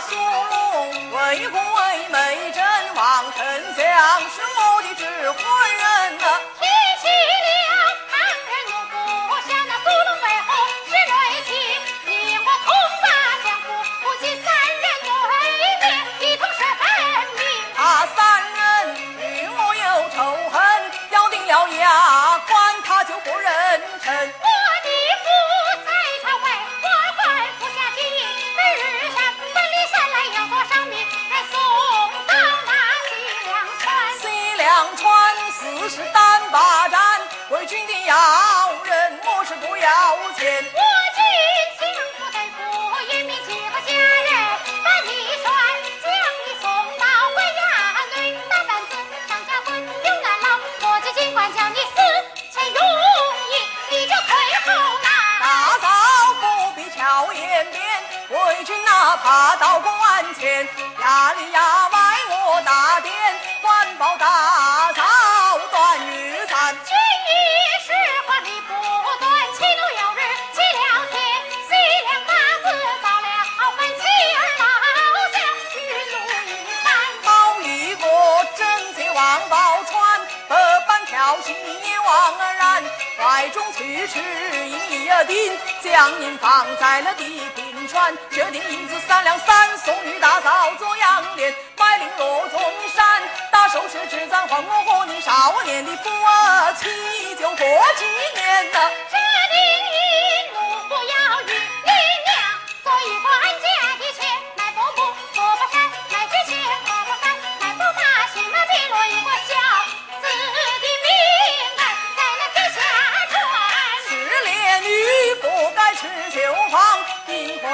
苏龙魏虎魏美珍王丞相是我的指婚人呐。军哪怕刀到关前，衙里衙外我打点，官报大嫂断雨伞。军衣是花不断，七六有日七了天，西凉八字早了门，妻儿老小云露云帆。包一个贞节王宝钏，百般挑衅也枉然，怀中取是银一。将您放在了地平川，决定银子三两三，送与大嫂做羊脸，买绫罗中山，打首饰织簪换我和你少年的夫妻就过几年。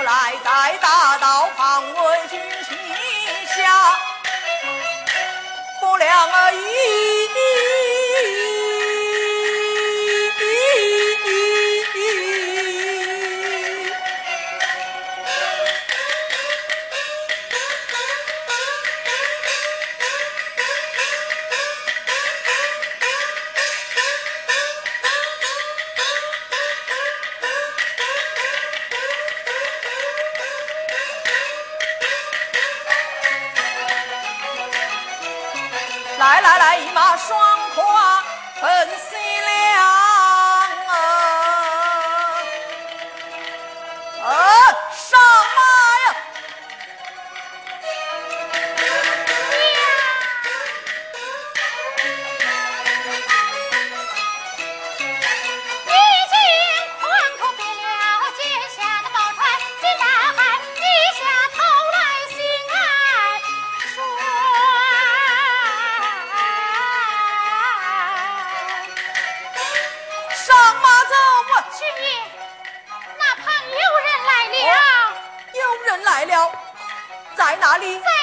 来在大道旁为君行下，不良啊！来来来，一马双哪里？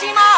Ultima.